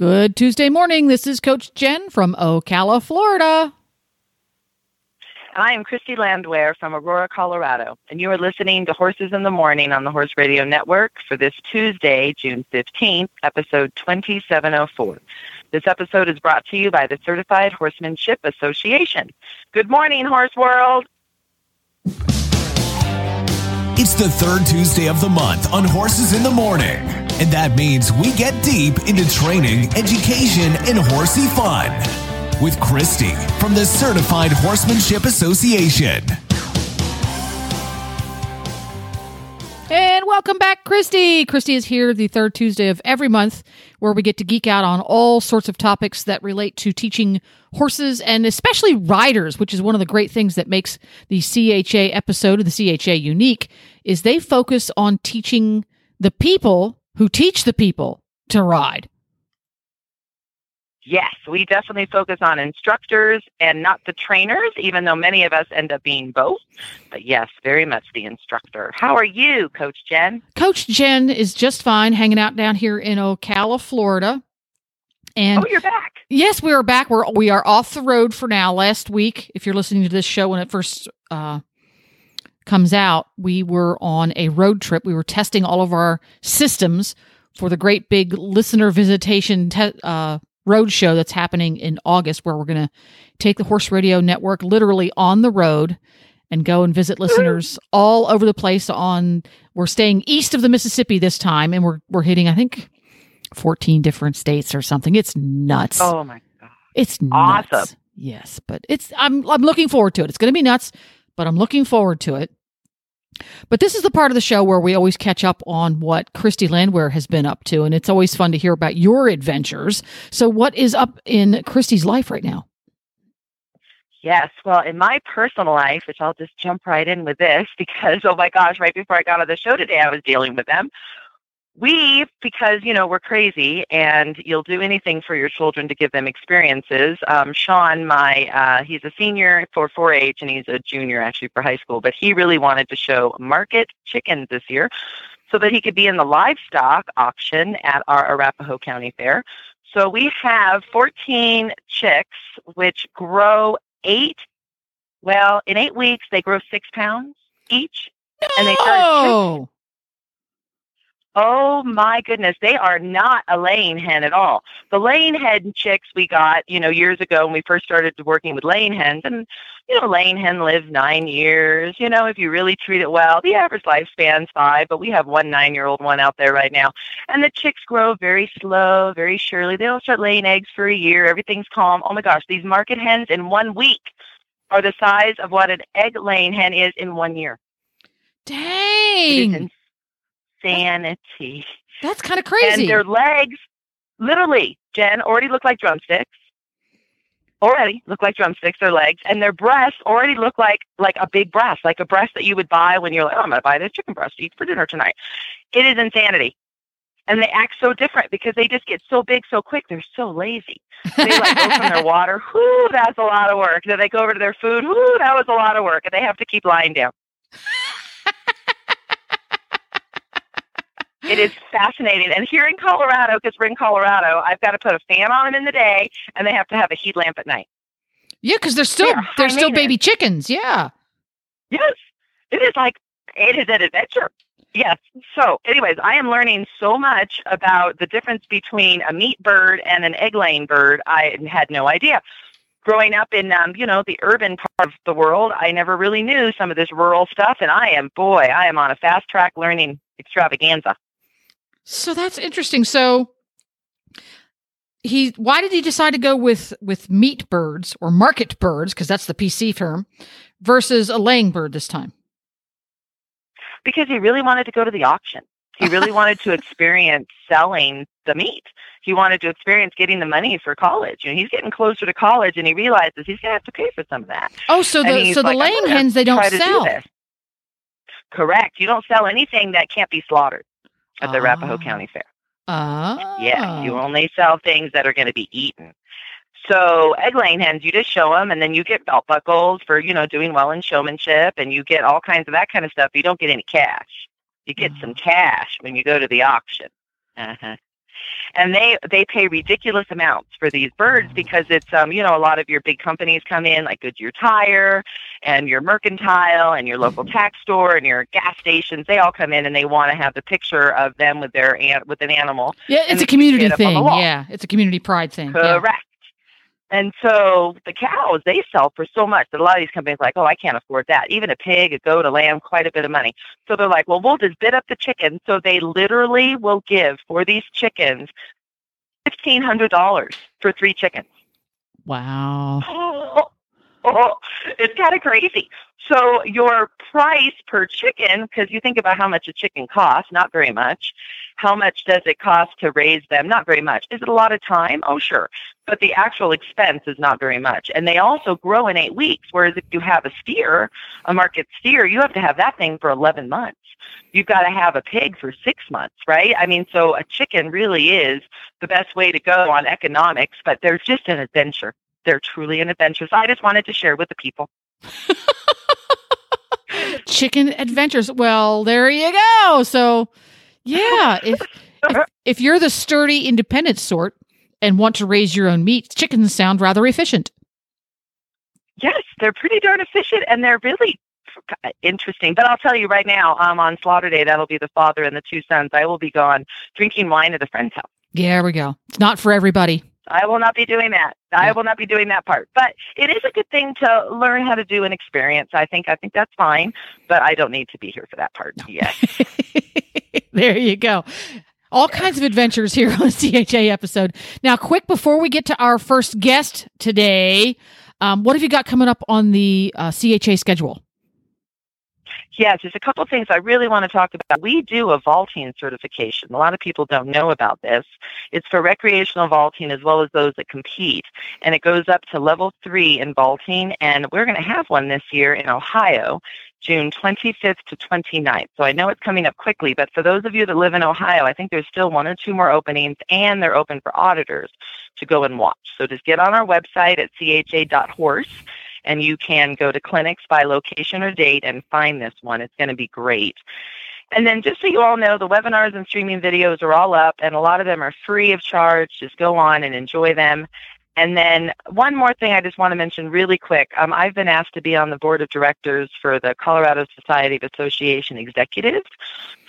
Good Tuesday morning. This is Coach Jen from Ocala, Florida. And I am Christy Landwehr from Aurora, Colorado. And you are listening to Horses in the Morning on the Horse Radio Network for this Tuesday, June 15th, episode 2704. This episode is brought to you by the Certified Horsemanship Association. Good morning, Horse World. It's the third Tuesday of the month on Horses in the Morning. And that means we get deep into training, education, and horsey fun. With Christy from the Certified Horsemanship Association. And welcome back, Christy. Christy is here the third Tuesday of every month where we get to geek out on all sorts of topics that relate to teaching horses and especially riders, which is one of the great things that makes the CHA episode of the CHA unique is they focus on teaching the people who teach the people to ride. Yes, we definitely focus on instructors and not the trainers, even though many of us end up being both. But yes, very much the instructor. How are you, Coach Jen? Coach Jen is just fine hanging out down here in Ocala, Florida. And oh, you're back. Yes, we are back. We're we are off the road for now. Last week, if you're listening to this show when it first uh, comes out, we were on a road trip. We were testing all of our systems for the great big listener visitation te- uh, road show that's happening in August, where we're going to take the Horse Radio Network literally on the road and go and visit listeners all over the place. On we're staying east of the Mississippi this time, and we're we're hitting I think fourteen different states or something. It's nuts. Oh my god, it's nuts. awesome. Yes, but it's I'm I'm looking forward to it. It's going to be nuts, but I'm looking forward to it. But this is the part of the show where we always catch up on what Christy Landwehr has been up to, and it's always fun to hear about your adventures. So, what is up in Christy's life right now? Yes, well, in my personal life, which I'll just jump right in with this because, oh my gosh, right before I got on the show today, I was dealing with them. We, because, you know, we're crazy and you'll do anything for your children to give them experiences. Um, Sean, my, uh, he's a senior for 4 H and he's a junior actually for high school, but he really wanted to show market chickens this year so that he could be in the livestock auction at our Arapahoe County Fair. So we have 14 chicks, which grow eight, well, in eight weeks, they grow six pounds each. No! And they start Oh my goodness, they are not a laying hen at all. The laying hen chicks we got, you know, years ago when we first started working with laying hens, and you know, laying hen lives nine years. You know, if you really treat it well, the average lifespan's five, but we have one nine-year-old one out there right now, and the chicks grow very slow, very surely. They don't start laying eggs for a year. Everything's calm. Oh my gosh, these market hens in one week are the size of what an egg-laying hen is in one year. Dang insanity. That's kind of crazy. And their legs, literally, Jen, already look like drumsticks. Already look like drumsticks, their legs, and their breasts already look like like a big breast, like a breast that you would buy when you're like, oh, I'm gonna buy this chicken breast to eat for dinner tonight. It is insanity. And they act so different because they just get so big so quick. They're so lazy. They like go from their water. Whoo, that's a lot of work. Then they go over to their food. Whoo, that was a lot of work. And they have to keep lying down. It is fascinating. And here in Colorado, because we're in Colorado, I've got to put a fan on them in the day, and they have to have a heat lamp at night. Yeah, because they're still They're they're still baby chickens. Yeah. Yes, it is like it is an adventure. Yes. So, anyways, I am learning so much about the difference between a meat bird and an egg laying bird. I had no idea. Growing up in, um, you know, the urban part of the world, I never really knew some of this rural stuff, and I am, boy, I am on a fast track learning extravaganza. So that's interesting. So he why did he decide to go with with meat birds or market birds because that's the PC term versus a laying bird this time? Because he really wanted to go to the auction. He really wanted to experience selling the meat. He wanted to experience getting the money for college. You know, he's getting closer to college, and he realizes he's going to have to pay for some of that. Oh, so the so the like, I'm laying hens they don't to do sell. Correct. You don't sell anything that can't be slaughtered at the Ah. Arapahoe County Fair. Ah. Yeah, you only sell things that are going to be eaten. So egg laying hens, you just show them, and then you get belt buckles for you know doing well in showmanship, and you get all kinds of that kind of stuff. You don't get any cash. You get some cash when you go to the auction. Uh-huh. And they they pay ridiculous amounts for these birds because it's um you know a lot of your big companies come in like Goodyear Tire and your mercantile and your local tax store and your gas stations they all come in and they want to have the picture of them with their an- with an animal Yeah, it's a community kid up on the thing. Yeah, it's a community pride thing. Yeah. And so the cows they sell for so much that a lot of these companies are like, oh, I can't afford that. Even a pig, a goat, a lamb, quite a bit of money. So they're like, well, we'll just bid up the chickens. So they literally will give for these chickens fifteen hundred dollars for three chickens. Wow. Oh, It's kind of crazy. So your price per chicken, because you think about how much a chicken costs, not very much. How much does it cost to raise them? Not very much. Is it a lot of time? Oh, sure. But the actual expense is not very much. And they also grow in eight weeks. Whereas if you have a steer, a market steer, you have to have that thing for 11 months. You've got to have a pig for six months, right? I mean, so a chicken really is the best way to go on economics, but they're just an adventure. They're truly an adventure. So I just wanted to share with the people. Chicken adventures. Well, there you go. So, yeah, if, if if you're the sturdy, independent sort and want to raise your own meat, chickens sound rather efficient. Yes, they're pretty darn efficient and they're really interesting. But I'll tell you right now, um, on Slaughter Day, that'll be the father and the two sons. I will be gone drinking wine at a friend's house. Yeah, there we go. It's not for everybody. I will not be doing that. I will not be doing that part. But it is a good thing to learn how to do an experience. I think I think that's fine, but I don't need to be here for that part. Yes. there you go. All kinds of adventures here on the CHA episode. Now, quick before we get to our first guest today, um, what have you got coming up on the uh, CHA schedule? Yes, there's a couple of things I really want to talk about. We do a vaulting certification. A lot of people don't know about this. It's for recreational vaulting as well as those that compete, and it goes up to level three in vaulting. And we're going to have one this year in Ohio, June 25th to 29th. So I know it's coming up quickly, but for those of you that live in Ohio, I think there's still one or two more openings, and they're open for auditors to go and watch. So just get on our website at cha.horse and you can go to clinics by location or date and find this one. It's going to be great. And then just so you all know, the webinars and streaming videos are all up, and a lot of them are free of charge. Just go on and enjoy them. And then one more thing I just want to mention really quick. Um, I've been asked to be on the board of directors for the Colorado Society of Association Executives.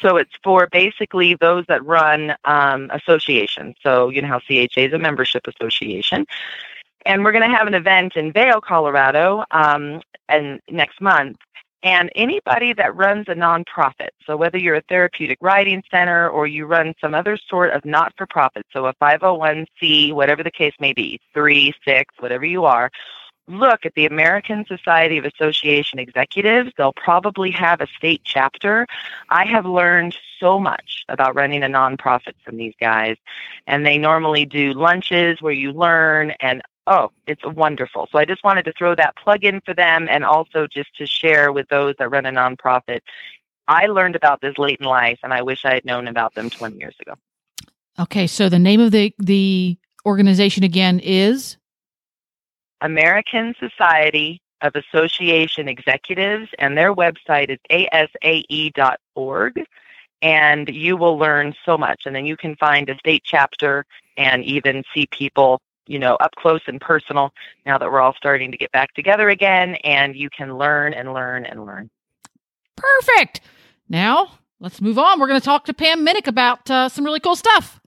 So it's for basically those that run um, associations. So you know how CHA is a membership association. And we're going to have an event in Vail, Colorado, um, and next month. And anybody that runs a nonprofit, so whether you're a therapeutic riding center or you run some other sort of not for profit, so a 501c, whatever the case may be, three, six, whatever you are, look at the American Society of Association Executives. They'll probably have a state chapter. I have learned so much about running a nonprofit from these guys, and they normally do lunches where you learn and Oh, it's wonderful. So I just wanted to throw that plug in for them and also just to share with those that run a nonprofit. I learned about this late in life and I wish I had known about them 20 years ago. Okay, so the name of the the organization again is American Society of Association Executives and their website is asae.org and you will learn so much and then you can find a state chapter and even see people you know, up close and personal now that we're all starting to get back together again and you can learn and learn and learn. perfect. Now let's move on. We're going to talk to Pam Minick about uh, some really cool stuff.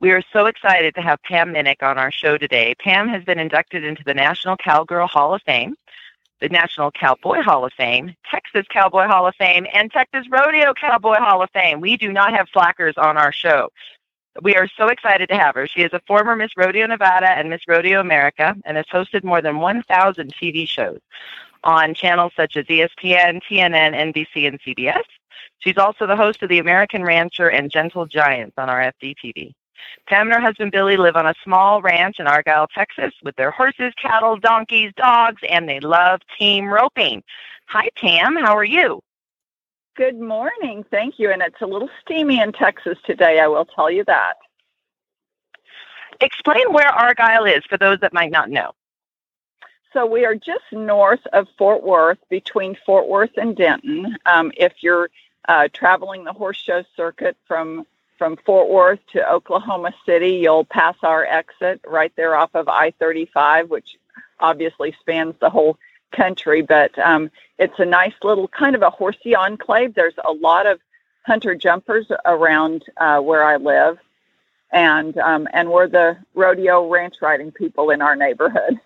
We are so excited to have Pam Minick on our show today. Pam has been inducted into the National Cowgirl Hall of Fame, the National Cowboy Hall of Fame, Texas Cowboy Hall of Fame, and Texas Rodeo Cowboy Hall of Fame. We do not have slackers on our show. We are so excited to have her. She is a former Miss Rodeo Nevada and Miss Rodeo America and has hosted more than 1,000 TV shows on channels such as ESPN, TNN, NBC, and CBS. She's also the host of The American Rancher and Gentle Giants on RFD TV. Pam and her husband Billy live on a small ranch in Argyle, Texas, with their horses, cattle, donkeys, dogs, and they love team roping. Hi, Pam. How are you? Good morning. Thank you. And it's a little steamy in Texas today, I will tell you that. Explain where Argyle is for those that might not know. So we are just north of Fort Worth, between Fort Worth and Denton. Um, if you're uh, traveling the horse show circuit from from Fort Worth to Oklahoma City, you'll pass our exit right there off of I-35, which obviously spans the whole country. But um, it's a nice little kind of a horsey enclave. There's a lot of hunter jumpers around uh, where I live, and um, and we're the rodeo ranch riding people in our neighborhood.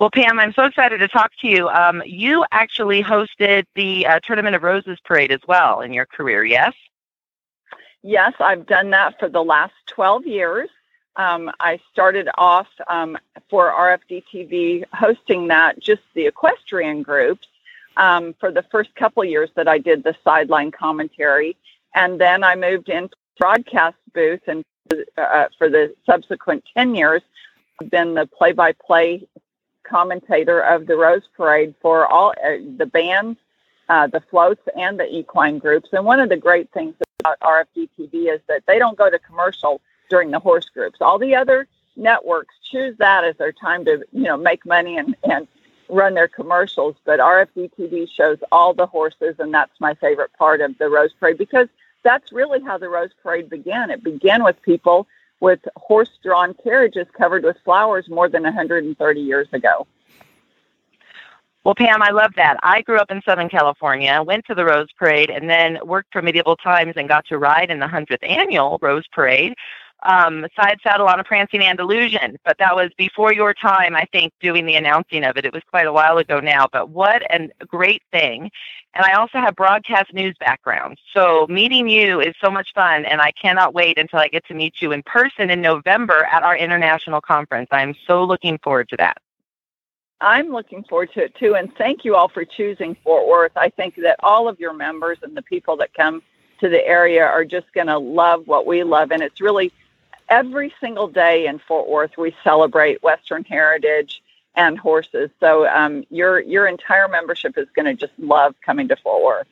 Well, Pam, I'm so excited to talk to you. Um, you actually hosted the uh, Tournament of Roses parade as well in your career, yes? Yes, I've done that for the last 12 years. Um, I started off um, for RFD TV hosting that, just the equestrian groups, um, for the first couple years that I did the sideline commentary. And then I moved into broadcast booth, and uh, for the subsequent 10 years, I've been the play by play commentator of the Rose Parade for all uh, the bands, uh, the floats, and the equine groups. And one of the great things about RFD TV is that they don't go to commercial during the horse groups. All the other networks choose that as their time to you know make money and and run their commercials. But RFD TV shows all the horses, and that's my favorite part of the Rose Parade because that's really how the Rose Parade began. It began with people with horse drawn carriages covered with flowers more than 130 years ago. Well, Pam, I love that. I grew up in Southern California, went to the Rose Parade, and then worked for Medieval Times and got to ride in the 100th annual Rose Parade, um, side saddle on a prancing Andalusian. But that was before your time, I think, doing the announcing of it. It was quite a while ago now, but what a great thing. And I also have broadcast news background. So meeting you is so much fun, and I cannot wait until I get to meet you in person in November at our international conference. I'm so looking forward to that. I'm looking forward to it too. And thank you all for choosing Fort Worth. I think that all of your members and the people that come to the area are just going to love what we love. And it's really every single day in Fort Worth, we celebrate Western heritage and horses. So um, your your entire membership is going to just love coming to Fort Worth.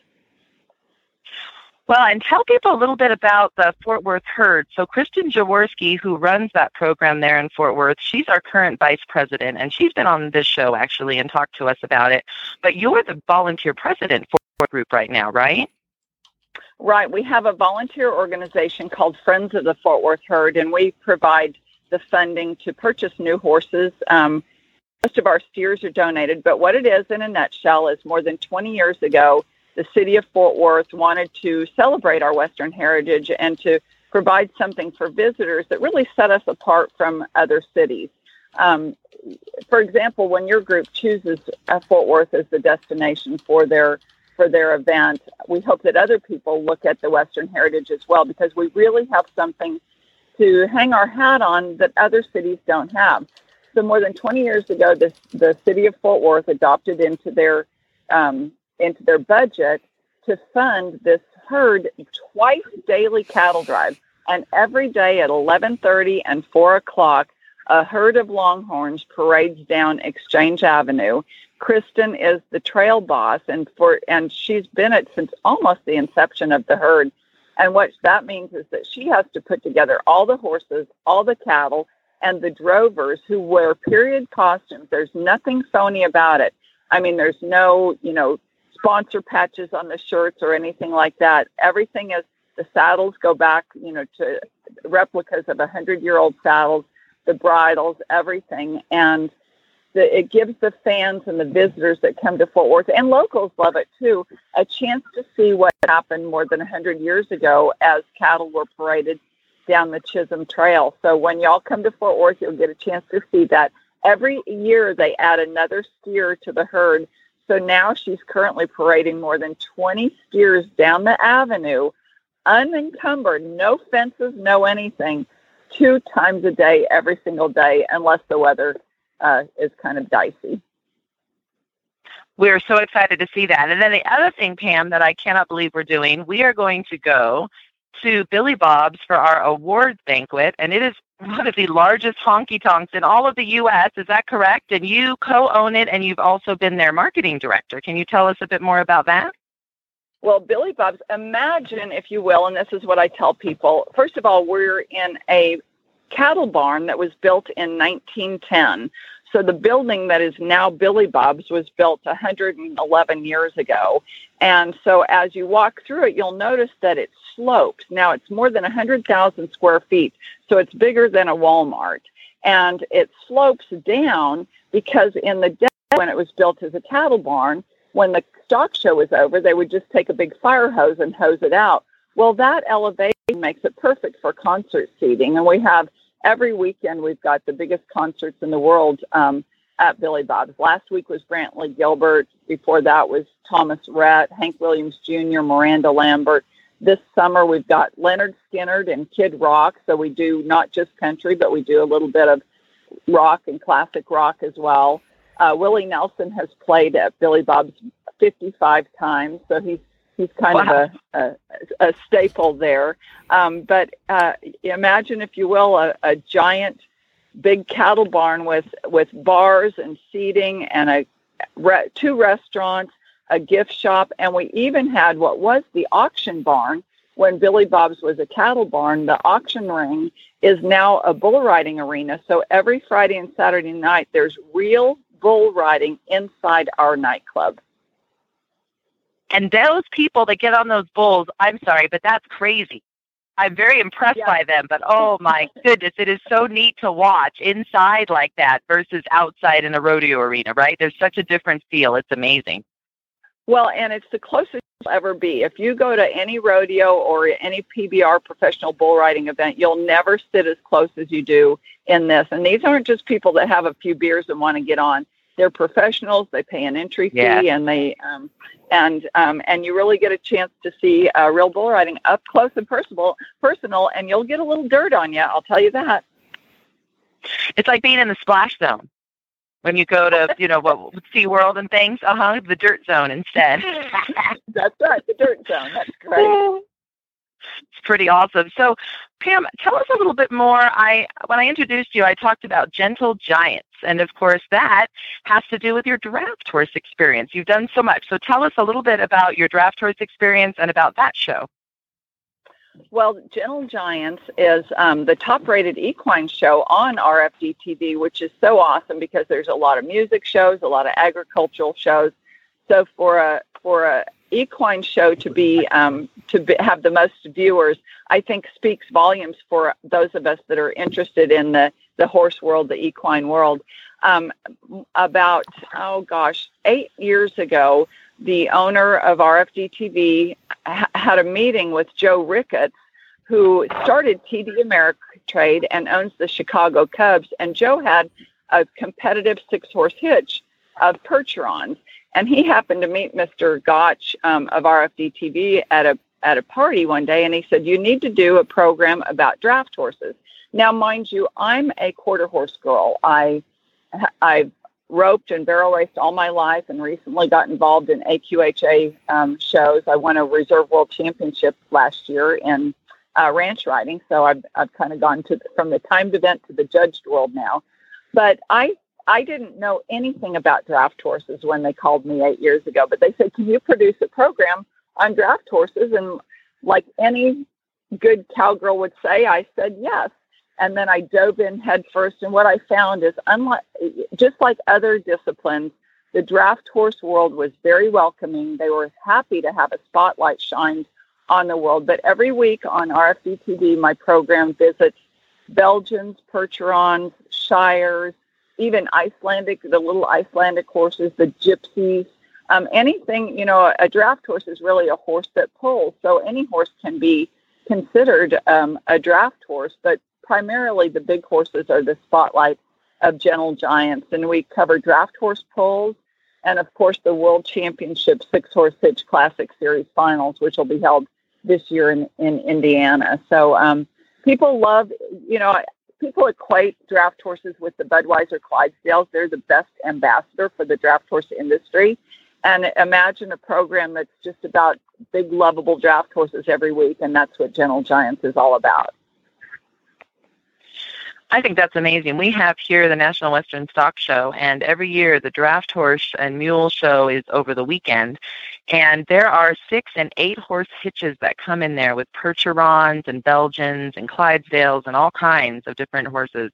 Well, and tell people a little bit about the Fort Worth herd. So, Kristen Jaworski, who runs that program there in Fort Worth, she's our current vice president, and she's been on this show actually and talked to us about it. But you're the volunteer president for group right now, right? Right. We have a volunteer organization called Friends of the Fort Worth Herd, and we provide the funding to purchase new horses. Um, most of our steers are donated, but what it is in a nutshell is more than 20 years ago, the city of Fort Worth wanted to celebrate our Western heritage and to provide something for visitors that really set us apart from other cities. Um, for example, when your group chooses uh, Fort Worth as the destination for their for their event, we hope that other people look at the Western heritage as well because we really have something to hang our hat on that other cities don't have. So more than 20 years ago, the the city of Fort Worth adopted into their um, into their budget to fund this herd twice daily cattle drive. And every day at 11:30 and 4 o'clock, a herd of longhorns parades down Exchange Avenue. Kristen is the trail boss, and for and she's been it since almost the inception of the herd. And what that means is that she has to put together all the horses, all the cattle, and the drovers who wear period costumes. There's nothing phony about it. I mean, there's no, you know, sponsor patches on the shirts or anything like that. Everything is the saddles go back, you know, to replicas of a hundred year old saddles, the bridles, everything. And the, it gives the fans and the visitors that come to Fort Worth and locals love it too, a chance to see what happened more than a hundred years ago as cattle were paraded down the Chisholm Trail. So when y'all come to Fort Worth, you'll get a chance to see that. Every year they add another steer to the herd so now she's currently parading more than 20 steers down the avenue, unencumbered, no fences, no anything, two times a day, every single day, unless the weather uh, is kind of dicey. we're so excited to see that. And then the other thing, Pam, that I cannot believe we're doing, we are going to go to Billy Bob's for our awards banquet, and it is one of the largest honky tonks in all of the U.S. Is that correct? And you co own it, and you've also been their marketing director. Can you tell us a bit more about that? Well, Billy Bob's, imagine, if you will, and this is what I tell people. First of all, we're in a cattle barn that was built in 1910. So the building that is now Billy Bob's was built 111 years ago. And so as you walk through it, you'll notice that it slopes. Now it's more than 100,000 square feet, so it's bigger than a Walmart. And it slopes down because in the day when it was built as a cattle barn, when the stock show was over, they would just take a big fire hose and hose it out. Well, that elevation makes it perfect for concert seating. And we have every weekend we've got the biggest concerts in the world um, at Billy Bob's. Last week was Brantley Gilbert. Before that was Thomas Rhett, Hank Williams Jr., Miranda Lambert. This summer we've got Lynyrd Skynyrd and Kid Rock. So we do not just country, but we do a little bit of rock and classic rock as well. Uh, Willie Nelson has played at Billy Bob's 55 times, so he's he's kind wow. of a, a, a, staple there. Um, but uh, imagine, if you will, a, a, giant, big cattle barn with with bars and seating and a re- two restaurants, a gift shop, and we even had what was the auction barn when Billy Bob's was a cattle barn. The auction ring is now a bull riding arena. So every Friday and Saturday night, there's real bull riding inside our nightclub. And those people that get on those bulls, I'm sorry, but that's crazy. I'm very impressed yeah. by them, but oh my goodness, it is so neat to watch inside like that versus outside in a rodeo arena, right? There's such a different feel. It's amazing. Well, and it's the closest you'll ever be. If you go to any rodeo or any PBR professional bull riding event, you'll never sit as close as you do in this. And these aren't just people that have a few beers and want to get on they're professionals. They pay an entry fee, yeah. and they um, and um, and you really get a chance to see uh, real bull riding up close and personal. Personal, and you'll get a little dirt on you. I'll tell you that. It's like being in the splash zone when you go to you know what Sea World and things. Uh huh. The dirt zone instead. That's right. The dirt zone. That's great. It's pretty awesome. So, Pam, tell us a little bit more. I when I introduced you, I talked about gentle giants, and of course, that has to do with your draft horse experience. You've done so much. So, tell us a little bit about your draft horse experience and about that show. Well, Gentle Giants is um, the top-rated equine show on RFD TV, which is so awesome because there's a lot of music shows, a lot of agricultural shows. So for a for a equine show to be um, to be, have the most viewers, I think speaks volumes for those of us that are interested in the the horse world, the equine world. Um, about oh gosh, eight years ago, the owner of RFD TV ha- had a meeting with Joe Ricketts, who started TD Ameritrade and owns the Chicago Cubs, and Joe had a competitive six horse hitch of Percherons and he happened to meet Mr. Gottsch um, of RFD TV at a at a party one day, and he said, "You need to do a program about draft horses." Now, mind you, I'm a quarter horse girl. I I've roped and barrel raced all my life, and recently got involved in AQHA um, shows. I won a Reserve World Championship last year in uh, ranch riding, so I've I've kind of gone to from the timed event to the judged world now. But I I didn't know anything about draft horses when they called me eight years ago, but they said, Can you produce a program on draft horses? And like any good cowgirl would say, I said yes. And then I dove in headfirst. And what I found is, unlike just like other disciplines, the draft horse world was very welcoming. They were happy to have a spotlight shined on the world. But every week on RFD TV, my program visits Belgians, Percherons, Shires, even Icelandic, the little Icelandic horses, the gypsies, um, anything, you know, a draft horse is really a horse that pulls. So any horse can be considered um, a draft horse, but primarily the big horses are the spotlight of gentle giants. And we cover draft horse pulls and, of course, the World Championship Six Horse Hitch Classic Series finals, which will be held this year in, in Indiana. So um, people love, you know, people equate draft horses with the Budweiser Clydesdales. They're the best ambassador for the draft horse industry. And imagine a program that's just about big, lovable draft horses every week, and that's what Gentle Giants is all about. I think that's amazing. We have here the National Western Stock Show, and every year the draft horse and mule show is over the weekend. And there are six and eight horse hitches that come in there with Percherons and Belgians and Clydesdales and all kinds of different horses.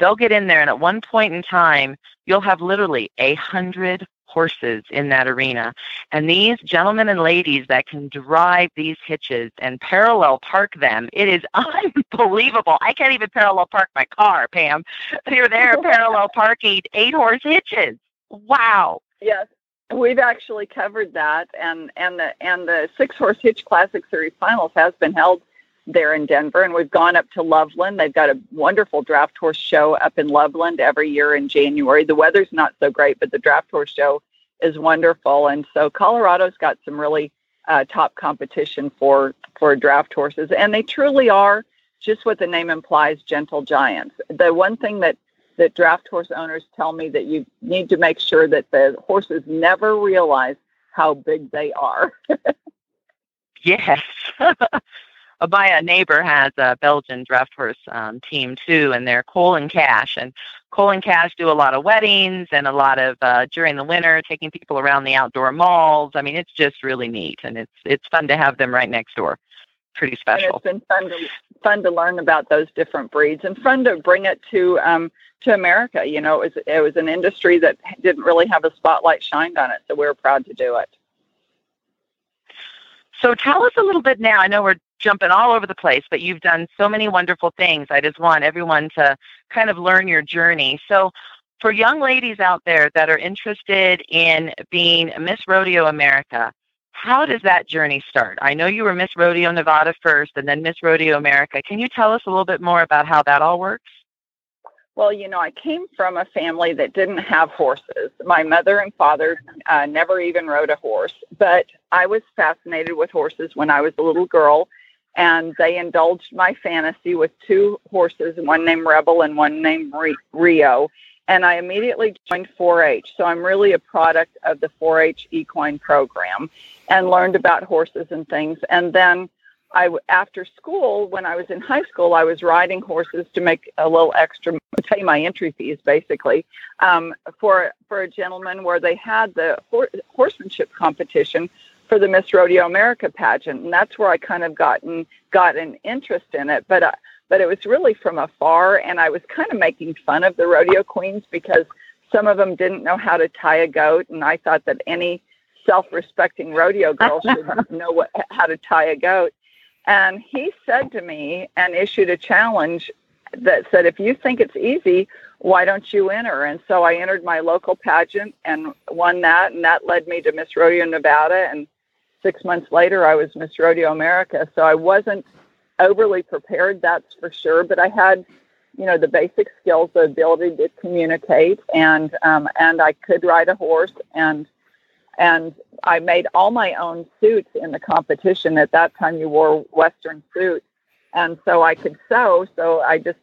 They'll get in there, and at one point in time, you'll have literally a hundred horses in that arena. And these gentlemen and ladies that can drive these hitches and parallel park them, it is unbelievable. I can't even parallel park my car, Pam. You're there parallel parking eight horse hitches. Wow. Yes. We've actually covered that and, and the and the six horse hitch classic series finals has been held there in Denver, and we've gone up to Loveland. They've got a wonderful draft horse show up in Loveland every year in January. The weather's not so great, but the draft horse show is wonderful, and so Colorado's got some really uh, top competition for for draft horses, and they truly are just what the name implies, gentle giants. The one thing that that draft horse owners tell me that you need to make sure that the horses never realize how big they are. yes. my neighbor has a Belgian draft horse um, team too, and they're Cole and Cash. And Cole and Cash do a lot of weddings and a lot of uh, during the winter, taking people around the outdoor malls. I mean, it's just really neat, and it's it's fun to have them right next door. Pretty special. And it's been fun to fun to learn about those different breeds and fun to bring it to um, to America. You know, it was it was an industry that didn't really have a spotlight shined on it, so we're proud to do it. So tell us a little bit now. I know we're jumping all over the place, but you've done so many wonderful things. I just want everyone to kind of learn your journey. So, for young ladies out there that are interested in being Miss Rodeo America, how does that journey start? I know you were Miss Rodeo Nevada first and then Miss Rodeo America. Can you tell us a little bit more about how that all works? Well, you know, I came from a family that didn't have horses. My mother and father uh, never even rode a horse, but I was fascinated with horses when I was a little girl, and they indulged my fantasy with two horses, one named Rebel and one named Rio. And I immediately joined 4 H. So I'm really a product of the 4 H equine program and learned about horses and things. And then I after school, when I was in high school, I was riding horses to make a little extra, pay my entry fees basically, um, for for a gentleman where they had the horsemanship competition for the Miss Rodeo America pageant, and that's where I kind of gotten got an interest in it. But uh, but it was really from afar, and I was kind of making fun of the rodeo queens because some of them didn't know how to tie a goat, and I thought that any self-respecting rodeo girl should know what, how to tie a goat. And he said to me and issued a challenge that said, if you think it's easy, why don't you enter? And so I entered my local pageant and won that. And that led me to Miss Rodeo Nevada. And six months later, I was Miss Rodeo America. So I wasn't overly prepared, that's for sure. But I had, you know, the basic skills, the ability to communicate, and um, and I could ride a horse, and and I made all my own suits in the competition. At that time, you wore Western suits, and so I could sew. So I just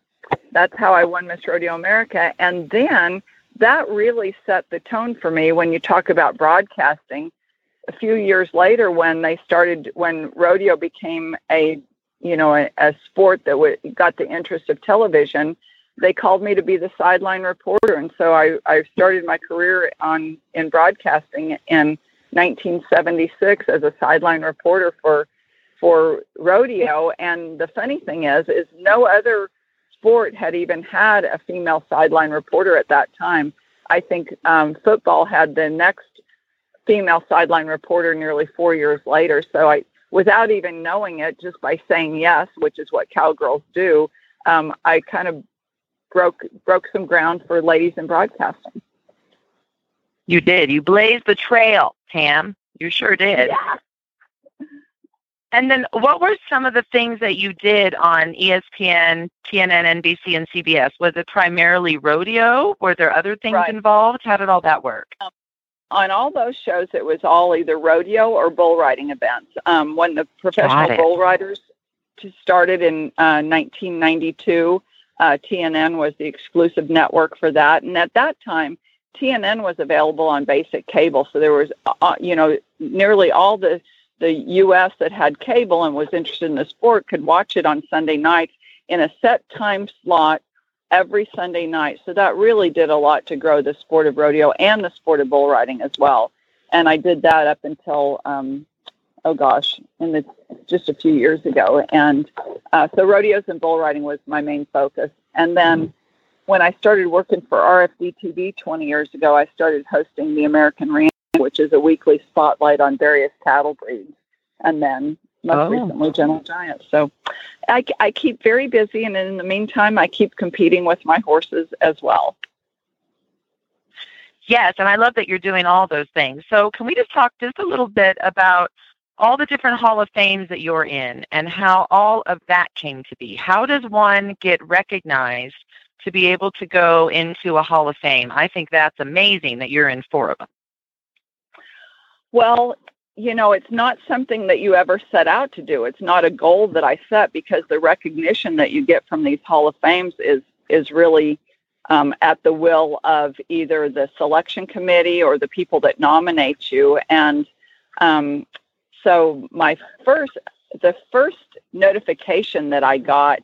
that's how I won Miss Rodeo America, and then that really set the tone for me when you talk about broadcasting. A few years later, when they started, when rodeo became a you know a, a sport that w- got the interest of television, they called me to be the sideline reporter, and so I, I started my career on in broadcasting in 1976 as a sideline reporter for for rodeo. And the funny thing is, is no other sport had even had a female sideline reporter at that time. I think um, football had the next female sideline reporter nearly four years later. So I, without even knowing it, just by saying yes, which is what cowgirls do, um, I kind of broke broke some ground for ladies in broadcasting. You did. You blazed the trail, Pam. You sure did. Yeah. And then, what were some of the things that you did on ESPN, TNN, NBC, and CBS? Was it primarily rodeo? Were there other things right. involved? How did all that work? Um, on all those shows, it was all either rodeo or bull riding events. Um, when the professional bull riders started in uh, 1992, uh, TNN was the exclusive network for that. And at that time, TNN was available on basic cable, so there was, uh, you know, nearly all the the U.S. that had cable and was interested in the sport could watch it on Sunday nights in a set time slot every Sunday night. So that really did a lot to grow the sport of rodeo and the sport of bull riding as well. And I did that up until, um, oh gosh, in the, just a few years ago. And uh, so rodeos and bull riding was my main focus. And then when I started working for RFD TV 20 years ago, I started hosting the American Ranch, which is a weekly spotlight on various cattle breeds. And then most oh. recently Gentle Giant. So I, I keep very busy, and in the meantime, I keep competing with my horses as well. Yes, and I love that you're doing all those things. So, can we just talk just a little bit about all the different Hall of Fames that you're in and how all of that came to be? How does one get recognized to be able to go into a Hall of Fame? I think that's amazing that you're in four of them. Well, you know, it's not something that you ever set out to do. It's not a goal that I set because the recognition that you get from these Hall of Fames is is really um, at the will of either the selection committee or the people that nominate you. And um, so, my first, the first notification that I got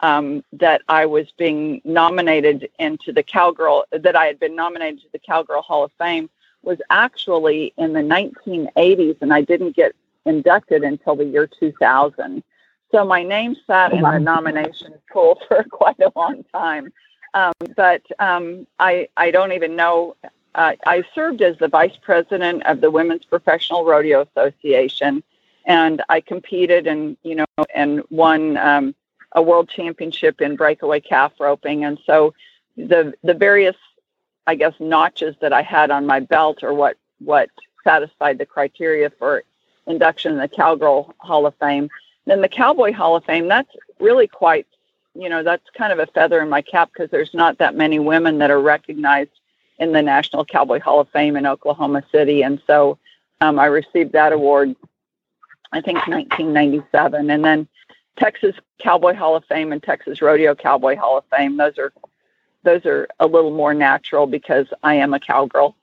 um, that I was being nominated into the Cowgirl, that I had been nominated to the Cowgirl Hall of Fame was actually in the 1980s, and I didn't get inducted until the year 2000. So my name sat in the nomination pool for quite a long time. Um, but um, I, I don't even know. Uh, I served as the vice president of the Women's Professional Rodeo Association, and I competed and you know and won um, a world championship in breakaway calf roping. And so the the various I guess notches that I had on my belt or what what satisfied the criteria for induction in the Cowgirl Hall of Fame. Then the Cowboy Hall of Fame, that's really quite, you know, that's kind of a feather in my cap because there's not that many women that are recognized in the National Cowboy Hall of Fame in Oklahoma City. And so um, I received that award, I think, 1997. And then Texas Cowboy Hall of Fame and Texas Rodeo Cowboy Hall of Fame, those are those are a little more natural because I am a cowgirl.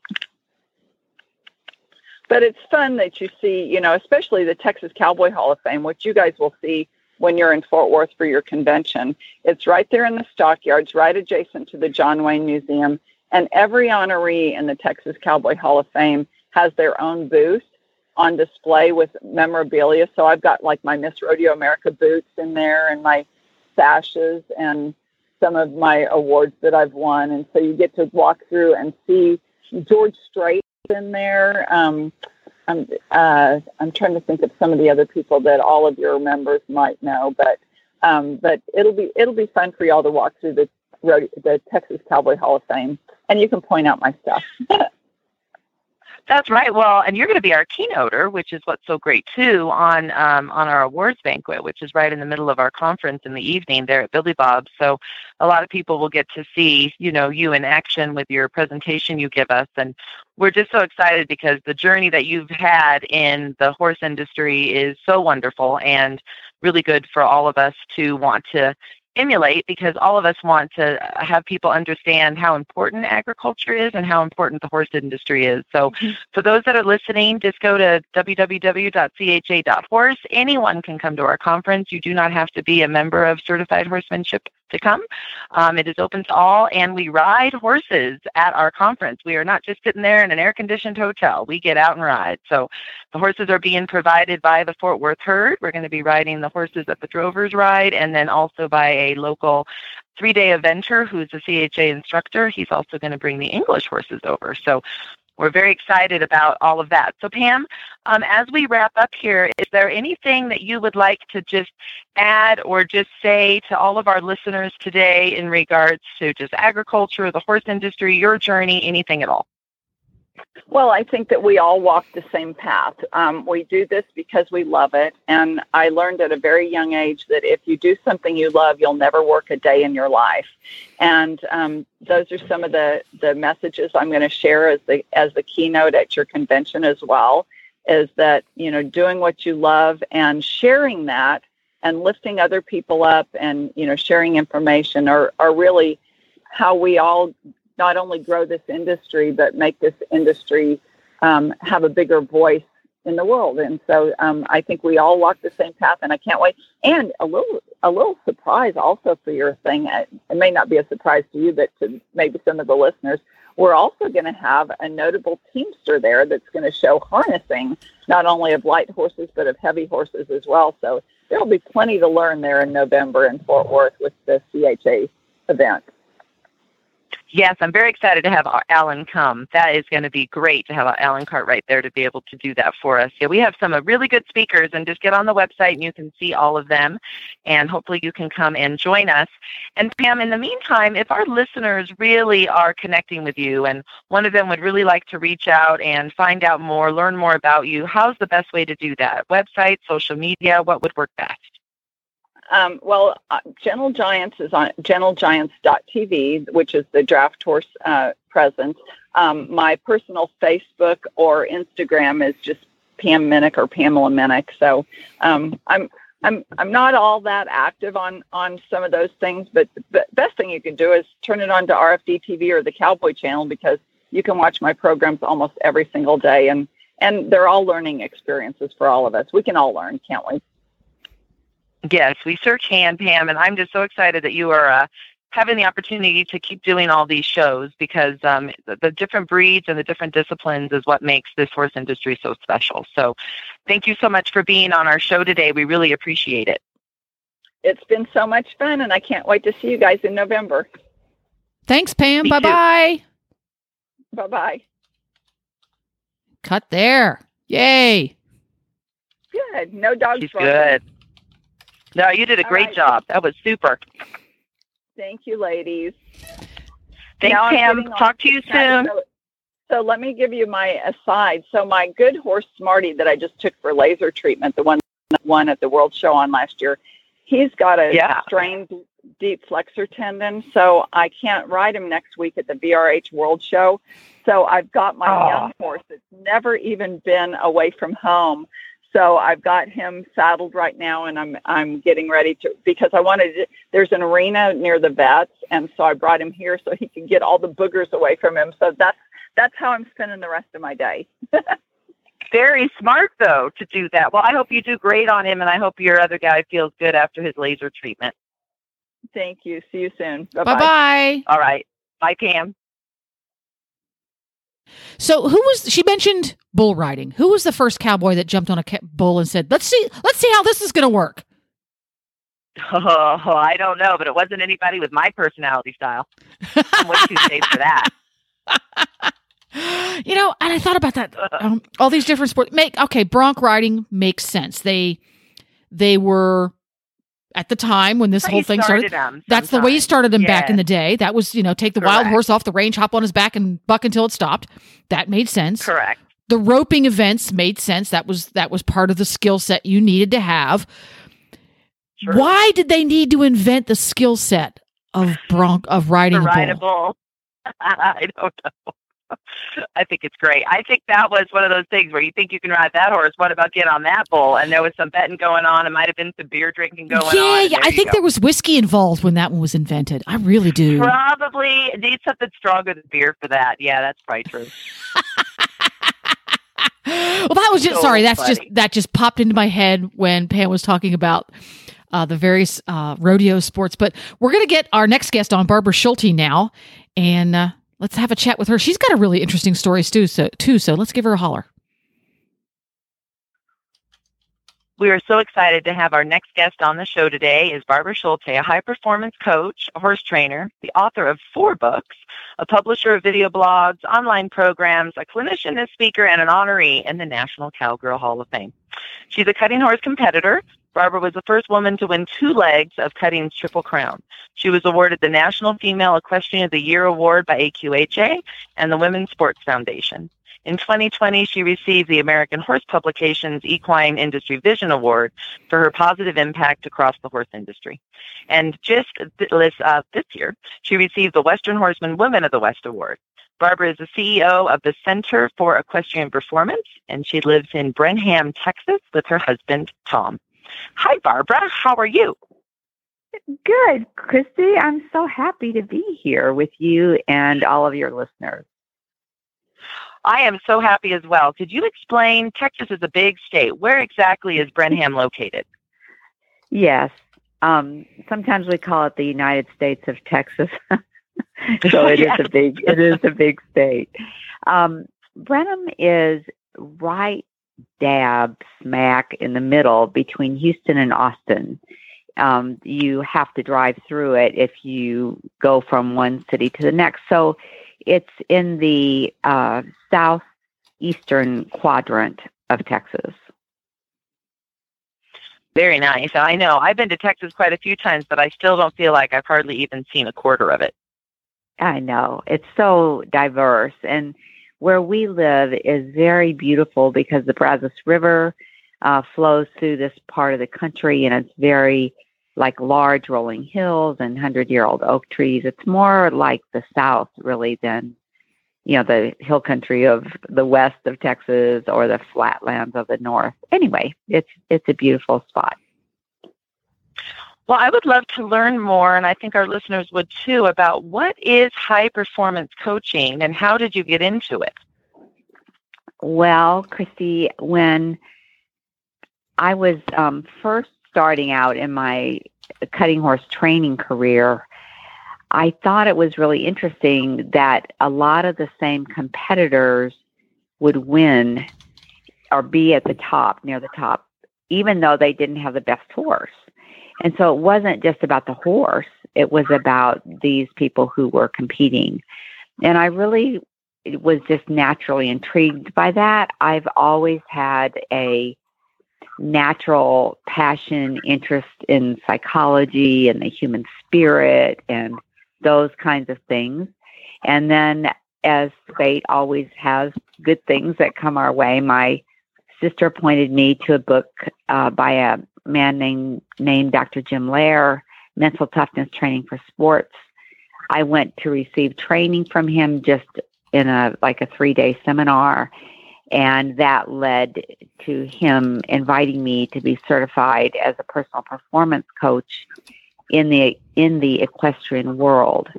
But it's fun that you see, you know, especially the Texas Cowboy Hall of Fame, which you guys will see when you're in Fort Worth for your convention. It's right there in the stockyards, right adjacent to the John Wayne Museum. And every honoree in the Texas Cowboy Hall of Fame has their own booth on display with memorabilia. So I've got like my Miss Rodeo America boots in there and my sashes and some of my awards that I've won, and so you get to walk through and see George Strait in there. Um, I'm uh, I'm trying to think of some of the other people that all of your members might know, but um, but it'll be it'll be fun for y'all to walk through the the Texas Cowboy Hall of Fame, and you can point out my stuff. That's right. Well, and you're going to be our keynoter, which is what's so great too on um, on our awards banquet, which is right in the middle of our conference in the evening there at Billy Bob's. So a lot of people will get to see, you know, you in action with your presentation you give us, and we're just so excited because the journey that you've had in the horse industry is so wonderful and really good for all of us to want to emulate because all of us want to have people understand how important agriculture is and how important the horse industry is. So, mm-hmm. for those that are listening, just go to www.cha.horse. Anyone can come to our conference. You do not have to be a member of Certified Horsemanship to come. Um, it is open to all, and we ride horses at our conference. We are not just sitting there in an air conditioned hotel. We get out and ride. So the horses are being provided by the Fort Worth herd. We're going to be riding the horses at the Drovers Ride, and then also by a local three day eventer who's a CHA instructor. He's also going to bring the English horses over. So we're very excited about all of that. So, Pam, um, as we wrap up here, is there anything that you would like to just add or just say to all of our listeners today in regards to just agriculture, the horse industry, your journey, anything at all? Well, I think that we all walk the same path. Um, we do this because we love it. And I learned at a very young age that if you do something you love, you'll never work a day in your life. And um, those are some of the, the messages I'm going to share as the, as the keynote at your convention as well is that, you know, doing what you love and sharing that and lifting other people up and, you know, sharing information are, are really how we all not only grow this industry, but make this industry um, have a bigger voice in the world. And so um, I think we all walk the same path, and I can't wait. And a little a little surprise also for your thing. It may not be a surprise to you, but to maybe some of the listeners. We're also going to have a notable teamster there that's going to show harnessing not only of light horses but of heavy horses as well. So there'll be plenty to learn there in November in Fort Worth with the CHA event. Yes, I'm very excited to have Alan come. That is going to be great to have Alan Cartwright there to be able to do that for us. Yeah, we have some uh, really good speakers, and just get on the website and you can see all of them, and hopefully you can come and join us. And Pam, in the meantime, if our listeners really are connecting with you, and one of them would really like to reach out and find out more, learn more about you, how's the best way to do that? Website, social media, what would work best? Um, well, uh, Gentle Giants is on gentlegiants.tv, which is the draft horse uh, presence. Um, my personal Facebook or Instagram is just Pam Minick or Pamela Minick. So um, I'm I'm I'm not all that active on on some of those things, but the best thing you can do is turn it on to RFD TV or the Cowboy Channel because you can watch my programs almost every single day, and and they're all learning experiences for all of us. We can all learn, can't we? Yes, we search hand, Pam, and I'm just so excited that you are uh, having the opportunity to keep doing all these shows because um, the, the, different breeds and the different disciplines is what makes this horse industry so special. So, thank you so much for being on our show today. We really appreciate it. It's been so much fun, and I can't wait to see you guys in November. Thanks, Pam. Bye bye. Bye bye. Cut there. Yay. Good. No dogs. She's good. No, you did a great right. job. That was super. Thank you, ladies. Thanks, now Pam. Talk to you soon. So, so, let me give you my aside. So my good horse Smarty that I just took for laser treatment, the one won at the World Show on last year, he's got a yeah. strained deep flexor tendon, so I can't ride him next week at the VRH World Show. So I've got my oh. young horse that's never even been away from home so I've got him saddled right now, and I'm I'm getting ready to because I wanted. To, there's an arena near the vets, and so I brought him here so he can get all the boogers away from him. So that's that's how I'm spending the rest of my day. Very smart though to do that. Well, I hope you do great on him, and I hope your other guy feels good after his laser treatment. Thank you. See you soon. Bye bye. All right. Bye, Pam. So who was she mentioned bull riding? Who was the first cowboy that jumped on a bull and said, "Let's see, let's see how this is going to work"? Oh, I don't know, but it wasn't anybody with my personality style. I'm way too safe for that. you know, and I thought about that. Um, all these different sports make okay. Bronc riding makes sense. They they were at the time when this whole thing started. started that's the way you started him back in the day. That was, you know, take the Correct. wild horse off the range, hop on his back, and buck until it stopped. That made sense. Correct. The roping events made sense. That was that was part of the skill set you needed to have. Sure. Why did they need to invent the skill set of bronc of riding the a bull? I don't know. I think it's great. I think that was one of those things where you think you can ride that horse. What about get on that bull? And there was some betting going on. It might have been some beer drinking going yeah, on. Yeah, I think go. there was whiskey involved when that one was invented. I really do. Probably need something stronger than beer for that. Yeah, that's probably true. well, that was just so sorry. That's funny. just that just popped into my head when Pam was talking about. Uh, the various uh, rodeo sports, but we're going to get our next guest on, Barbra Schulte, now, and uh, let's have a chat with her. She's got a really interesting story too. So, too, so let's give her a holler. We are so excited to have our next guest on the show today is Barbra Schulte, a high performance coach, a horse trainer, the author of four books, a publisher of video blogs, online programs, a clinician and speaker, and an honoree in the National Cowgirl Hall of Fame. She's a cutting horse competitor, Barbra was the first woman to win two legs of cutting's Triple Crown. She was awarded the National Female Equestrian of the Year award by AQHA and the Women's Sports Foundation. In 2020, she received the American Horse Publications Equine Industry Vision Award for her positive impact across the horse industry. And just uh, this year, she received the Western Horseman Women of the West Award. Barbra is the CEO of the Center for Equestrian Performance, and she lives in Brenham, Texas, with her husband, Tom. Hi, Barbra. How are you? Good, Christy. I'm so happy to be here with you and all of your listeners. I am so happy as well. Could you explain? Texas is a big state. Where exactly is Brenham located? Yes. Um, sometimes we call it the United States of Texas. so it yes. is a big it is a big state. Um, Brenham is right dab smack in the middle between Houston and Austin. Um, you have to drive through it if you go from one city to the next. So it's in the uh, southeastern quadrant of Texas. Very nice. I know. I've been to Texas quite a few times, but I still don't feel like I've hardly even seen a quarter of it. I know. It's so diverse. And where we live is very beautiful because the Brazos River uh, flows through this part of the country and it's very like large rolling hills and hundred year old oak trees. It's more like the South really than, you know, the hill country of the west of Texas or the flatlands of the north. Anyway, it's it's a beautiful spot. Well, I would love to learn more, and I think our listeners would too, about what is high performance coaching and how did you get into it? Well, Christy, when I was um, first starting out in my cutting horse training career, I thought it was really interesting that a lot of the same competitors would win or be at the top, near the top, even though they didn't have the best horse. And so it wasn't just about the horse, it was about these people who were competing. And I really was just naturally intrigued by that. I've always had a natural passion, interest in psychology and the human spirit and those kinds of things. And then, as fate always has good things that come our way, my sister pointed me to a book uh, by a man named named Dr. Jim Loehr, Mental Toughness Training for Sports. I went to receive training from him just in a like a three day seminar, and that led to him inviting me to be certified as a personal performance coach in the in the equestrian world.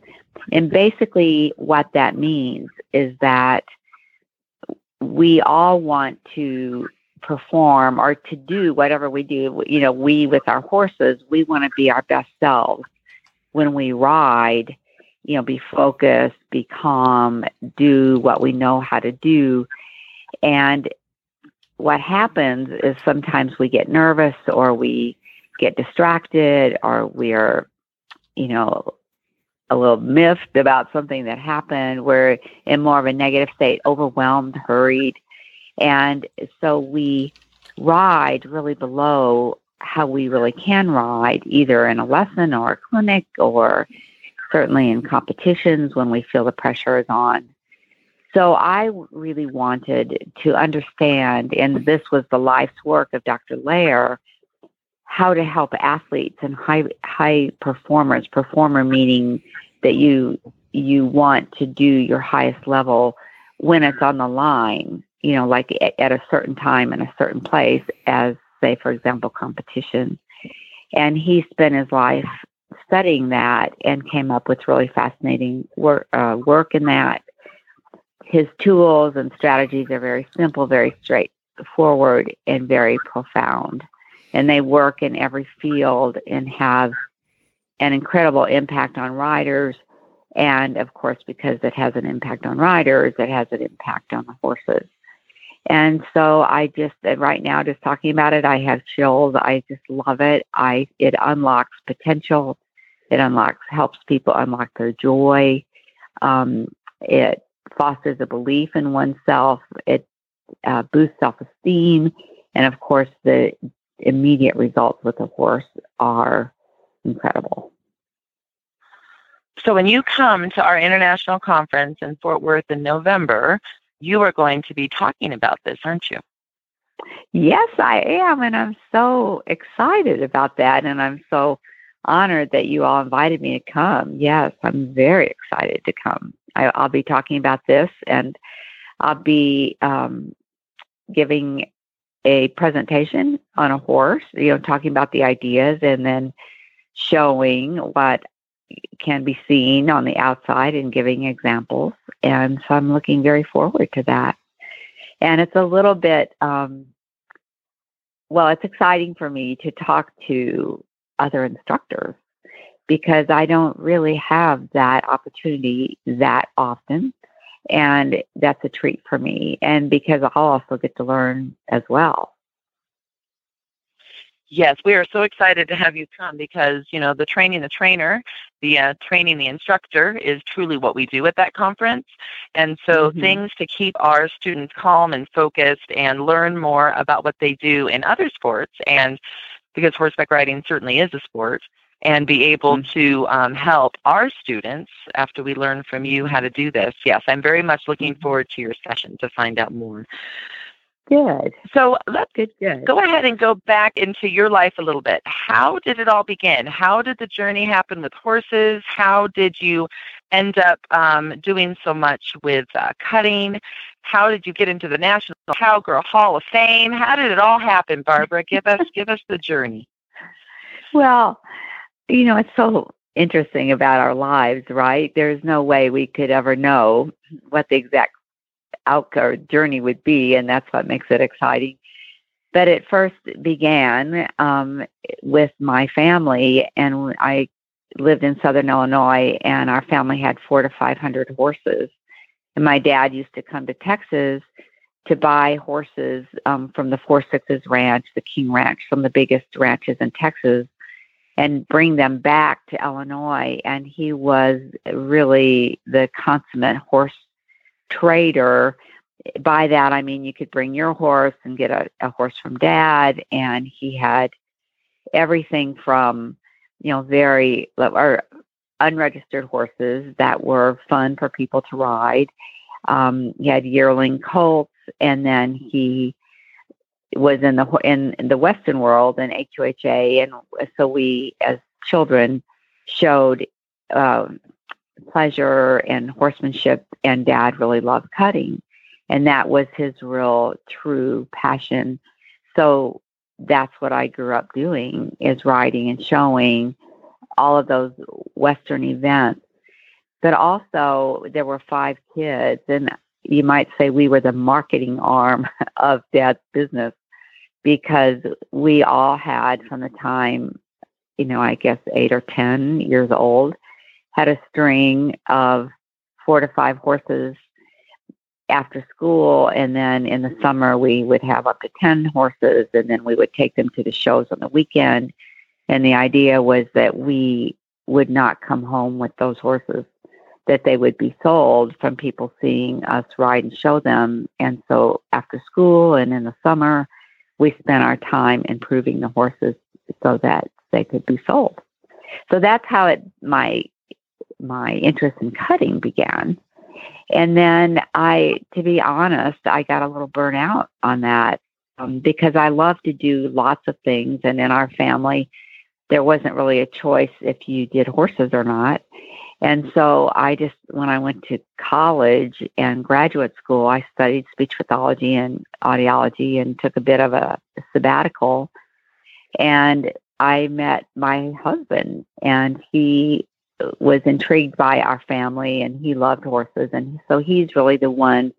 And basically, what that means is that we all want to perform or to do whatever we do, you know, we with our horses, we want to be our best selves when we ride, you know, be focused, be calm, do what we know how to do. And what happens is sometimes we get nervous or we get distracted or we're, you know, a little miffed about something that happened. We're in more of a negative state, overwhelmed, hurried. And so we ride really below how we really can ride, either in a lesson or a clinic or certainly in competitions when we feel the pressure is on. So I really wanted to understand, and this was the life's work of Dr. Loehr, how to help athletes and high high performers, performer meaning that you you want to do your highest level when it's on the line you know, like at a certain time in a certain place, as say, for example, competition. And he spent his life studying that and came up with really fascinating work, uh, work in that. His tools and strategies are very simple, very straightforward, and very profound. And they work in every field and have an incredible impact on riders. And of course, because it has an impact on riders, it has an impact on the horses. And so I just right now just talking about it, I have chills. I just love it. I it unlocks potential. It unlocks helps people unlock their joy. Um, it fosters a belief in oneself. It uh, boosts self esteem, and of course, the immediate results with a horse are incredible. So, when you come to our international conference in Fort Worth in November, you are going to be talking about this, aren't you? Yes, I am. And I'm so excited about that. And I'm so honored that you all invited me to come. Yes, I'm very excited to come. I, will be talking about this and I'll be um, giving a presentation on a horse, you know, talking about the ideas and then showing what can be seen on the outside and giving examples. And so I'm looking very forward to that. And it's a little bit, um, well, it's exciting for me to talk to other instructors because I don't really have that opportunity that often. And that's a treat for me. And because I'll also get to learn as well. Yes, we are so excited to have you come because, you know, the training the trainer, the uh, training the instructor is truly what we do at that conference. And so mm-hmm. things to keep our students calm and focused and learn more about what they do in other sports. And because horseback riding certainly is a sport, and be able mm-hmm. to um, help our students after we learn from you how to do this. Yes, I'm very much looking mm-hmm. forward to your session to find out more. Good. So let's good, good. go ahead and go back into your life a little bit. How did it all begin? How did the journey happen with horses? How did you end up um, doing so much with uh, cutting? How did you get into the National Cowgirl Hall of Fame? How did it all happen, Barbra? give us give us the journey. Well, you know, it's so interesting about our lives, right? There's no way we could ever know what the exact outcome journey would be, and that's what makes it exciting. But it first began um, with my family, and I lived in Southern Illinois, and our family had four to five hundred horses. And my dad used to come to Texas to buy horses um, from the Four Sixes Ranch, the King Ranch, some of the biggest ranches in Texas, and bring them back to Illinois. And he was really the consummate horse trader. By that, I mean you could bring your horse and get a, a horse from dad, and he had everything from, you know, very or unregistered horses that were fun for people to ride. Um, he had yearling colts, and then he was in the in, in the Western world in AQHA, and so we as children showed uh, pleasure and horsemanship, and Dad really loved cutting, and that was his real true passion. So that's what I grew up doing is riding and showing all of those Western events. But also there were five kids, and you might say we were the marketing arm of Dad's business because we all had from the time, you know, I guess eight or 10 years old, had a string of four to five horses after school. And then in the summer, we would have up to 10 horses, and then we would take them to the shows on the weekend. And the idea was that we would not come home with those horses, that they would be sold from people seeing us ride and show them. And so after school and in the summer, we spent our time improving the horses so that they could be sold. So that's how it my my interest in cutting began. And then I, to be honest, I got a little burnout on that um, because I love to do lots of things. And in our family, there wasn't really a choice if you did horses or not. And so I just, when I went to college and graduate school, I studied speech pathology and audiology and took a bit of a sabbatical. And I met my husband, and he was intrigued by our family and he loved horses. And so he's really the one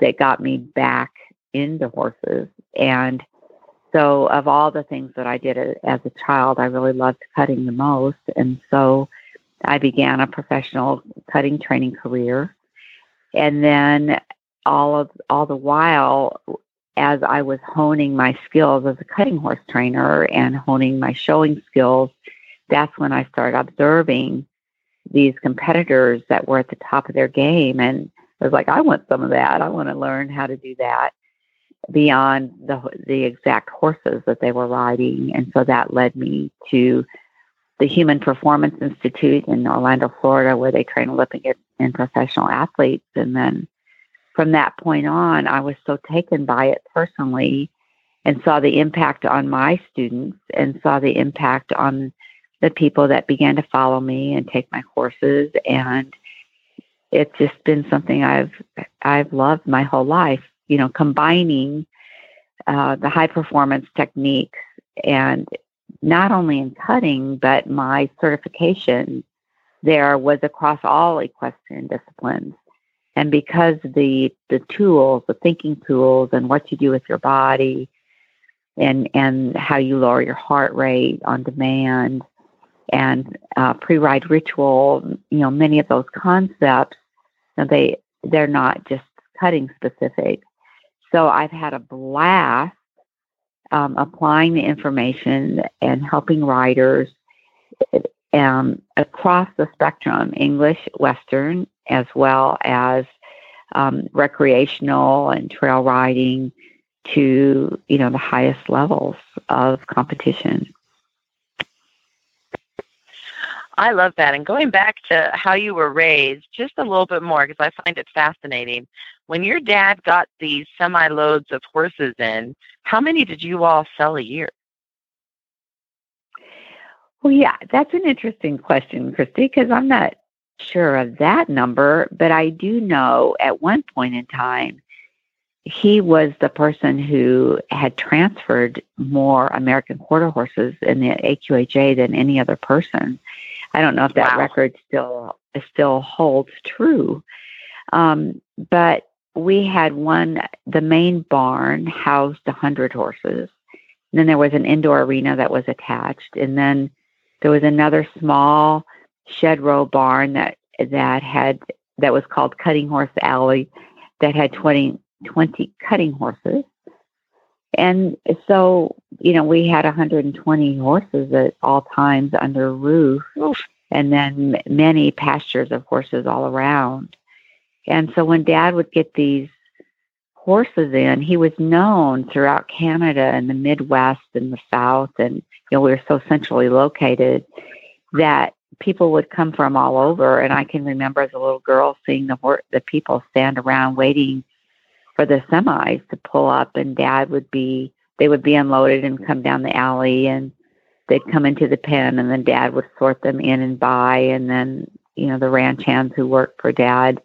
that got me back into horses. And so, of all the things that I did as a child, I really loved cutting the most. And so, I began a professional cutting training career. And then all of all the while as I was honing my skills as a cutting horse trainer and honing my showing skills, that's when I started observing these competitors that were at the top of their game and I was like, I want some of that. I want to learn how to do that beyond the the exact horses that they were riding. And so that led me to the Human Performance Institute in Orlando, Florida, where they train Olympic and professional athletes. And then from that point on, I was so taken by it personally and saw the impact on my students and saw the impact on the people that began to follow me and take my courses. And it's just been something I've I've loved my whole life. You know, combining uh, the high performance techniques and not only in cutting, but my certification there was across all equestrian disciplines. And because the the tools, the thinking tools, and what you do with your body, and and how you lower your heart rate on demand, and uh, pre-ride ritual, you know, many of those concepts, they they're not just cutting specific. So I've had a blast um, applying the information and helping riders um, across the spectrum English, Western, as well as um, recreational and trail riding to you know the highest levels of competition. I love that. And going back to how you were raised, just a little bit more, because I find it fascinating. When your dad got these semi loads of horses in, how many did you all sell a year? Well, yeah, that's an interesting question, Christy, because I'm not sure of that number, but I do know at one point in time, he was the person who had transferred more American quarter horses in the AQHA than any other person. I don't know if that wow. record still still holds true, um, but we had one. The main barn housed a hundred horses. And then there was an indoor arena that was attached, and then there was another small shed row barn that that had that was called Cutting Horse Alley that had 20, 20 cutting horses. And so, you know, we had 120 horses at all times under a roof, and then many pastures of horses all around. And so, when Dad would get these horses in, he was known throughout Canada and the Midwest and the South, and you know, we were so centrally located that people would come from all over. And I can remember as a little girl seeing the hor- the people stand around waiting for the semis to pull up, and Dad would be they would be unloaded and come down the alley, and they'd come into the pen, and then Dad would sort them in and buy, and then you know the ranch hands who worked for Dad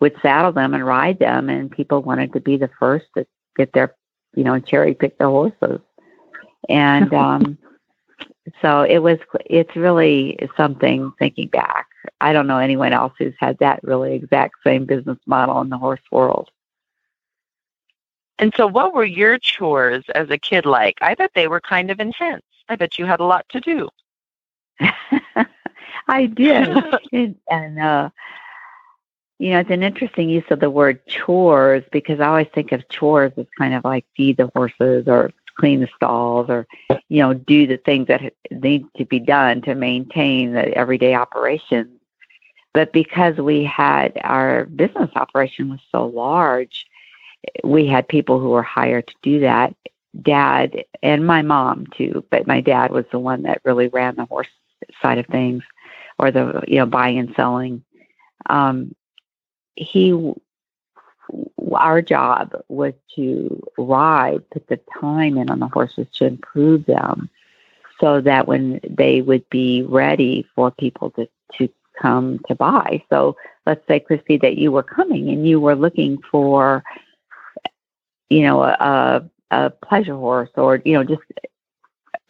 would saddle them and ride them, and people wanted to be the first to get their you know cherry pick their horses, and um, so it was it's really something thinking back. I don't know anyone else who's had that really exact same business model in the horse world. And so, what were your chores as a kid like? I bet they were kind of intense. I bet you had a lot to do. I did, and, uh, you know, it's an interesting use of the word chores because I always think of chores as kind of like feed the horses or clean the stalls or you know do the things that need to be done to maintain the everyday operations. But because we had our business operation was so large, we had people who were hired to do that. Dad and my mom too, but my dad was the one that really ran the horse side of things, or the you know buying and selling. Um, he, our job was to ride, put the time in on the horses to improve them, so that when they would be ready for people to to come to buy. So let's say, Christy, that you were coming and you were looking for you know, a, a pleasure horse or, you know, just,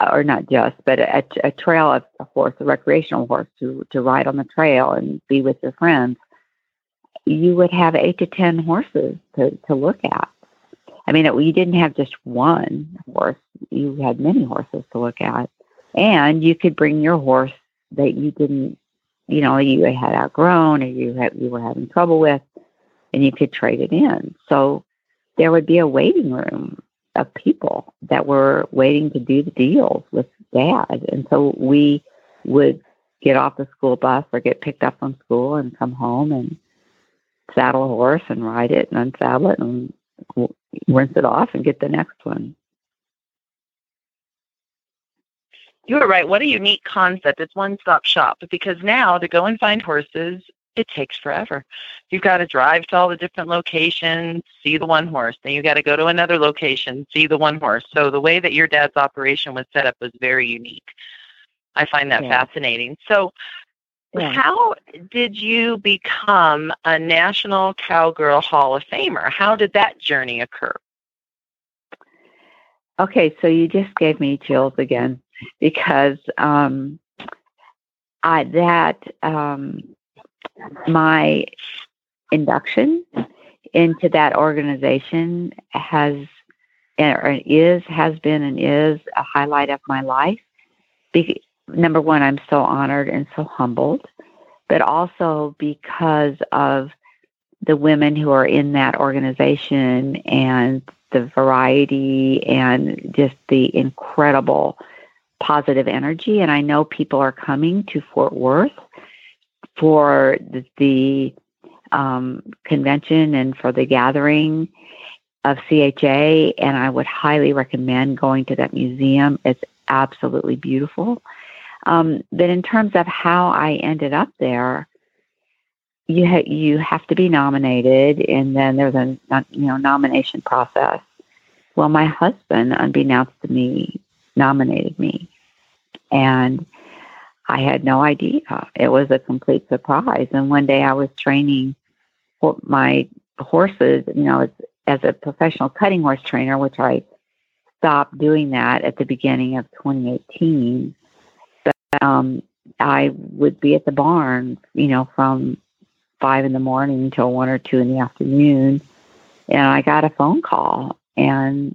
or not just, but a, a trail of a horse, a recreational horse to, to ride on the trail and be with your friends, you would have eight to 10 horses to, to look at. I mean, it, you didn't have just one horse, you had many horses to look at. And you could bring your horse that you didn't, you know, you had outgrown or you had, you were having trouble with, and you could trade it in. So there would be a waiting room of people that were waiting to do the deals with dad. And so we would get off the school bus or get picked up from school and come home and saddle a horse and ride it and unsaddle it and rinse it off and get the next one. You were right. What a unique concept. It's one stop shop because now to go and find horses it takes forever. You've got to drive to all the different locations, see the one horse. Then you got to go to another location, see the one horse. So the way that your dad's operation was set up was very unique. I find that yeah. fascinating. So, yeah. how did you become a National Cowgirl Hall of Famer? How did that journey occur? Okay, so you just gave me chills again. because um, I that um, my induction into that organization has or is has been and is a highlight of my life. Be- number one, I'm so honored and so humbled, but also because of the women who are in that organization and the variety and just the incredible positive energy. And I know people are coming to Fort Worth for the, um, convention and for the gathering of CHA, and I would highly recommend going to that museum. It's absolutely beautiful. Um, but in terms of how I ended up there, you ha- you have to be nominated, and then there's a you know nomination process. Well, my husband, unbeknownst to me, nominated me, and I had no idea. It was a complete surprise. And one day I was training my horses, you know, as a professional cutting horse trainer, which I stopped doing that at the beginning of 2018. But um, I would be at the barn, you know, from five in the morning until one or two in the afternoon. And I got a phone call and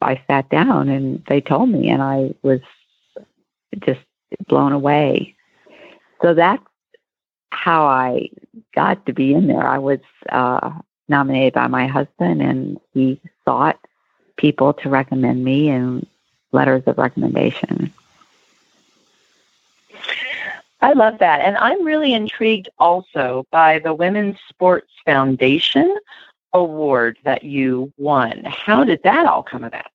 I sat down and they told me, and I was just blown away. So that's how I got to be in there. I was uh, nominated by my husband, and he sought people to recommend me and letters of recommendation. I love that. And I'm really intrigued also by the Women's Sports Foundation award that you won. How did that all come about?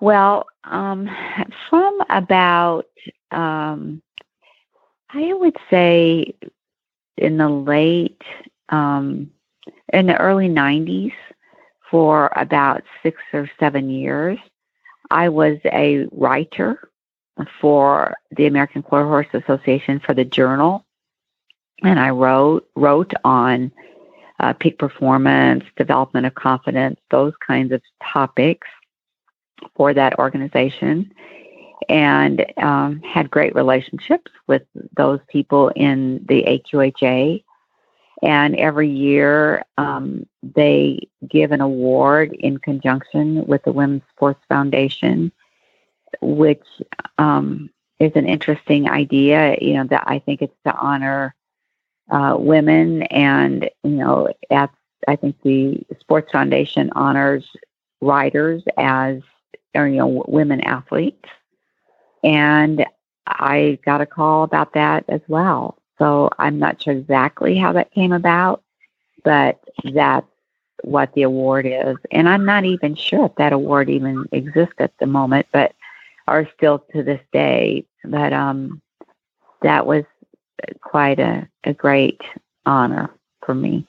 Well, um, from about, um, I would say in the late, um, in the early 90s, for about six or seven years, I was a writer for the American Quarter Horse Association for the Journal, and I wrote wrote on uh, peak performance, development of confidence, those kinds of topics for that organization and um, had great relationships with those people in the AQHA. And every year um, they give an award in conjunction with the Women's Sports Foundation, which um, is an interesting idea. You know, that I think it's to honor uh, women, and you know, at I think the Sports Foundation honors riders as or you know women athletes. And i got a call about that as well. So i'm not sure exactly how that came about but that's what the award is. And i'm not even sure if that award even exists at the moment but are still to this day. But um that was quite a, a great honor for me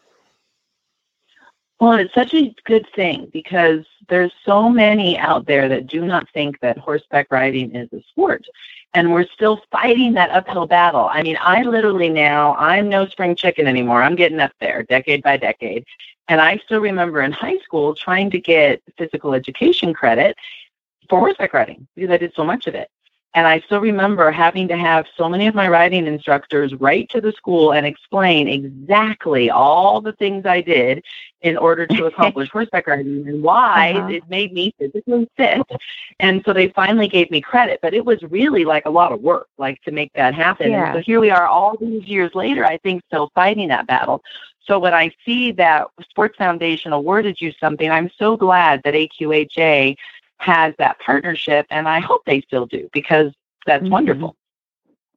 well, it's such a good thing because there's so many out there that do not think that horseback riding is a sport. And we're still fighting that uphill battle. I mean, I literally now, I'm no spring chicken anymore. I'm getting up there decade by decade. And I still remember in high school trying to get physical education credit for horseback riding because I did so much of it. And I still remember having to have so many of my riding instructors write to the school and explain exactly all the things I did in order to accomplish horseback riding and why uh-huh. it made me physically fit. And so they finally gave me credit, but it was really like a lot of work, like to make that happen. Yeah. So here we are all these years later, I think, still fighting that battle. So when I see that Sports Foundation awarded you something, I'm so glad that AQHA has that partnership, and I hope they still do because that's mm-hmm. wonderful.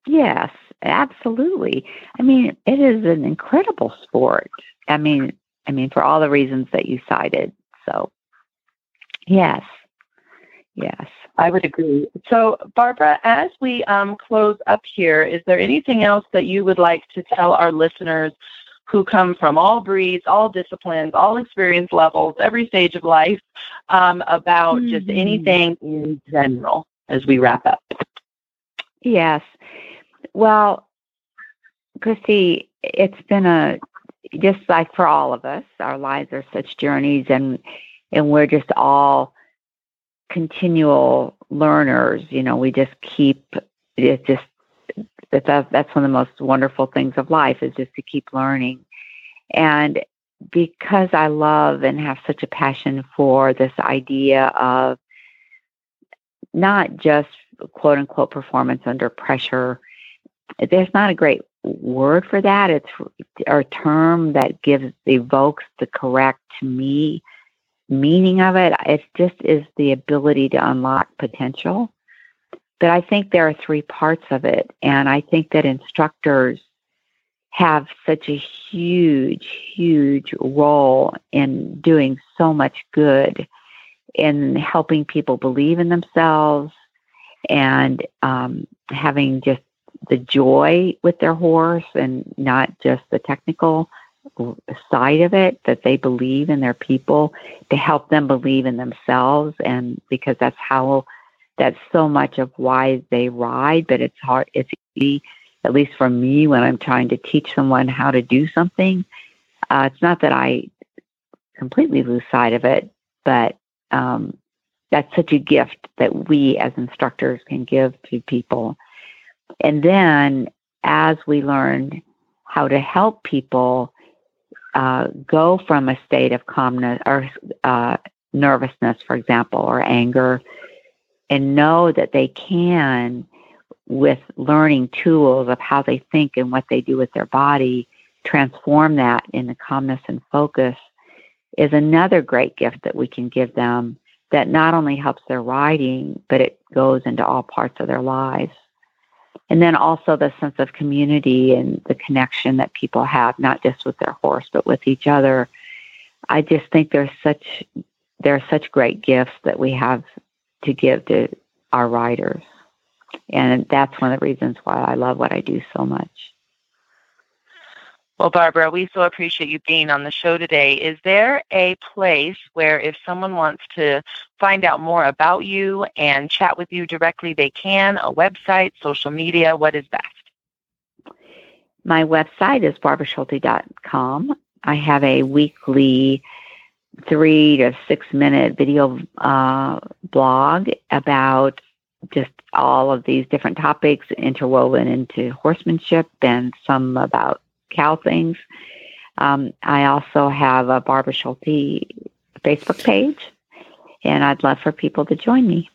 Yes, absolutely. I mean, it is an incredible sport. I mean, I mean, for all the reasons that you cited. So, yes, yes. I would agree. So, Barbra, as we um, close up here, is there anything else that you would like to tell our listeners who come from all breeds, all disciplines, all experience levels, every stage of life, um, about mm-hmm. just anything in general as we wrap up. Yes. Well, Christy, it's been a just like for all of us, our lives are such journeys, and and we're just all continual learners. You know, we just keep it just that that's one of the most wonderful things of life is just to keep learning. And because I love and have such a passion for this idea of not just quote unquote performance under pressure, there's not a great word for that. It's a term that gives evokes the correct to me meaning of it. It just is the ability to unlock potential. But I think there are three parts of it. And I think that instructors have such a huge, huge role in doing so much good in helping people believe in themselves and um, having just the joy with their horse and not just the technical side of it that they believe in their people to help them believe in themselves and because that's how that's so much of why they ride but it's hard it's easy at least for me when i'm trying to teach someone how to do something. Uh, it's not that i completely lose sight of it but um, that's such a gift that we as instructors can give to people. And then as we learn how to help people uh, go from a state of calmness or uh, nervousness, for example, or anger, and know that they can, with learning tools of how they think and what they do with their body, transform that into calmness and focus, is another great gift that we can give them that not only helps their riding, but it goes into all parts of their lives. And then also the sense of community and the connection that people have not just with their horse but with each other. I just think there's such there are such great gifts that we have to give to our riders and that's one of the reasons why i love what i do so much well, Barbra, we so appreciate you being on the show today. Is there a place where if someone wants to find out more about you and chat with you directly, they can? A website, social media, what is best? My website is barbraschulte.com. I have a weekly three to six minute video uh, blog about just all of these different topics interwoven into horsemanship and some about cow things. Um, I also have a Barbra Schulte Facebook page, and I'd love for people to join me.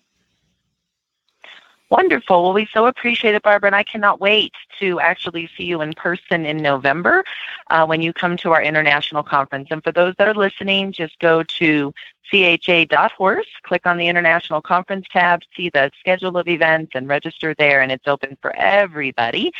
Wonderful. Well, we so appreciate it, Barbra, and I cannot wait to actually see you in person in November uh, when you come to our international conference. And for those that are listening, just go to cha.horse, click on the international conference tab, see the schedule of events, and register there, and it's open for everybody.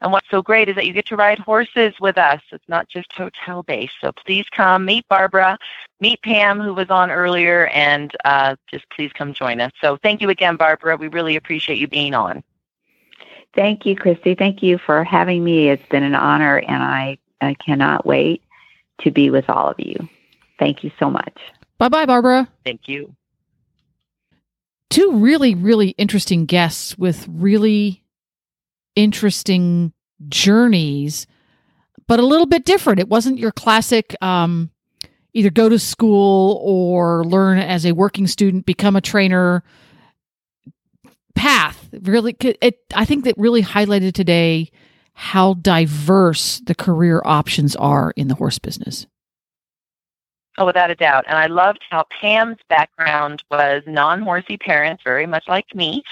And what's so great is that you get to ride horses with us. It's not just hotel based. So please come meet Barbra, meet Pam, who was on earlier, and uh, just please come join us. So thank you again, Barbra. We really appreciate you being on. Thank you, Christy. Thank you for having me. It's been an honor, and I, I cannot wait to be with all of you. Thank you so much. Bye bye, Barbra. Thank you. Two really, really interesting guests with really interesting journeys, but a little bit different. It wasn't your classic um, either go to school or learn as a working student, become a trainer path. Really, it, I think that really highlighted today how diverse the career options are in the horse business. Oh, without a doubt. And I loved how Pam's background was non horsey parents, very much like me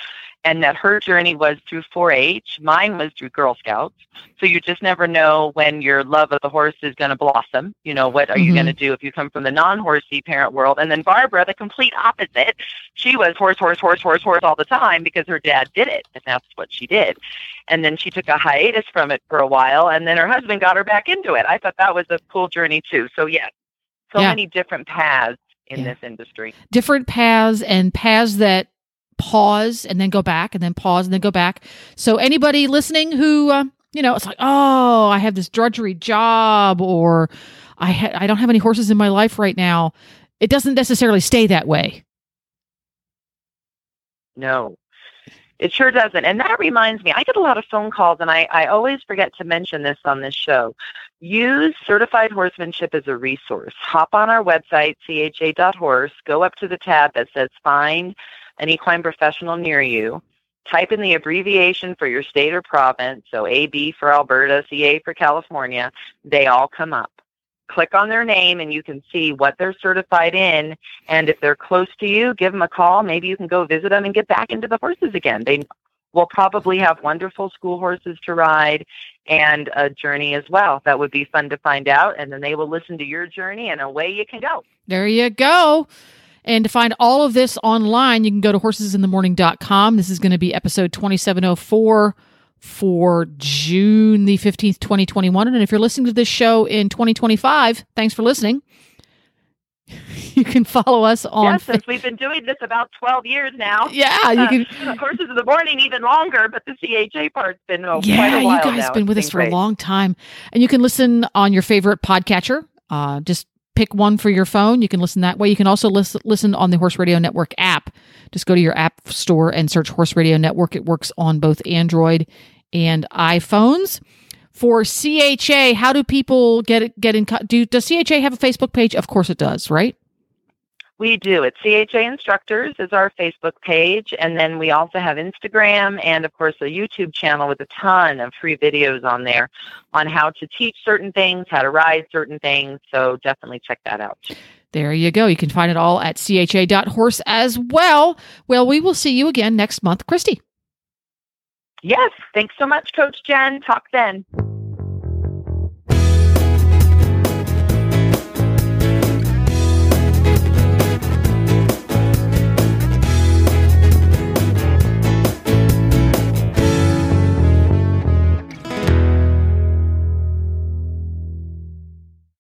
and that her journey was through 4-H. Mine was through Girl Scouts. So you just never know when your love of the horse is going to blossom. You know, what are mm-hmm. you going to do if you come from the non-horsey parent world? And then Barbra, the complete opposite. She was horse, horse, horse, horse, horse all the time because her dad did it, and that's what she did. And then she took a hiatus from it for a while, and then her husband got her back into it. I thought that was a cool journey too. So yes, so yeah. many different paths in yeah. this industry. Different paths and paths that pause and then go back and then pause and then go back. So anybody listening who uh, you know, it's like, "Oh, I have this drudgery job or I ha- I don't have any horses in my life right now." It doesn't necessarily stay that way. No. It sure doesn't. And that reminds me, I get a lot of phone calls, and I, I always forget to mention this on this show. Use certified horsemanship as a resource. Hop on our website, cha.horse, go up to the tab that says Find an equine professional near you, type in the abbreviation for your state or province, so AB for Alberta, CA for California, they all come up. Click on their name and you can see what they're certified in. And if they're close to you, give them a call. Maybe you can go visit them and get back into the horses again. They will probably have wonderful school horses to ride and a journey as well. That would be fun to find out. And then they will listen to your journey and away you can go. There you go. And to find all of this online, you can go to horsesinthemorning.com. This is going to be episode 2704 for June the 15th, 2021. And if you're listening to this show in 2025, thanks for listening. You can follow us on. Yes, since we've been doing this about 12 years now. Yeah, you can. Uh, horses in the morning even longer, but the CHA part's been oh, yeah, quite a while you guys now. been with It's us for a long time, and you can listen on your favorite podcatcher. Uh, just pick one for your phone. You can listen that way. You can also listen listen on the Horse Radio Network app. Just go to your app store and search Horse Radio Network. It works on both Android and iPhones. For CHA, how do people get get in? Do does CHA have a Facebook page? Of course it does, right? We do. It's CHA Instructors is our Facebook page, and then we also have Instagram and, of course, a YouTube channel with a ton of free videos on there on how to teach certain things, how to ride certain things. So definitely check that out. There you go. You can find it all at cha.horse as well. Well, we will see you again next month, Christy. Yes. Thanks so much, Coach Jen. Talk then.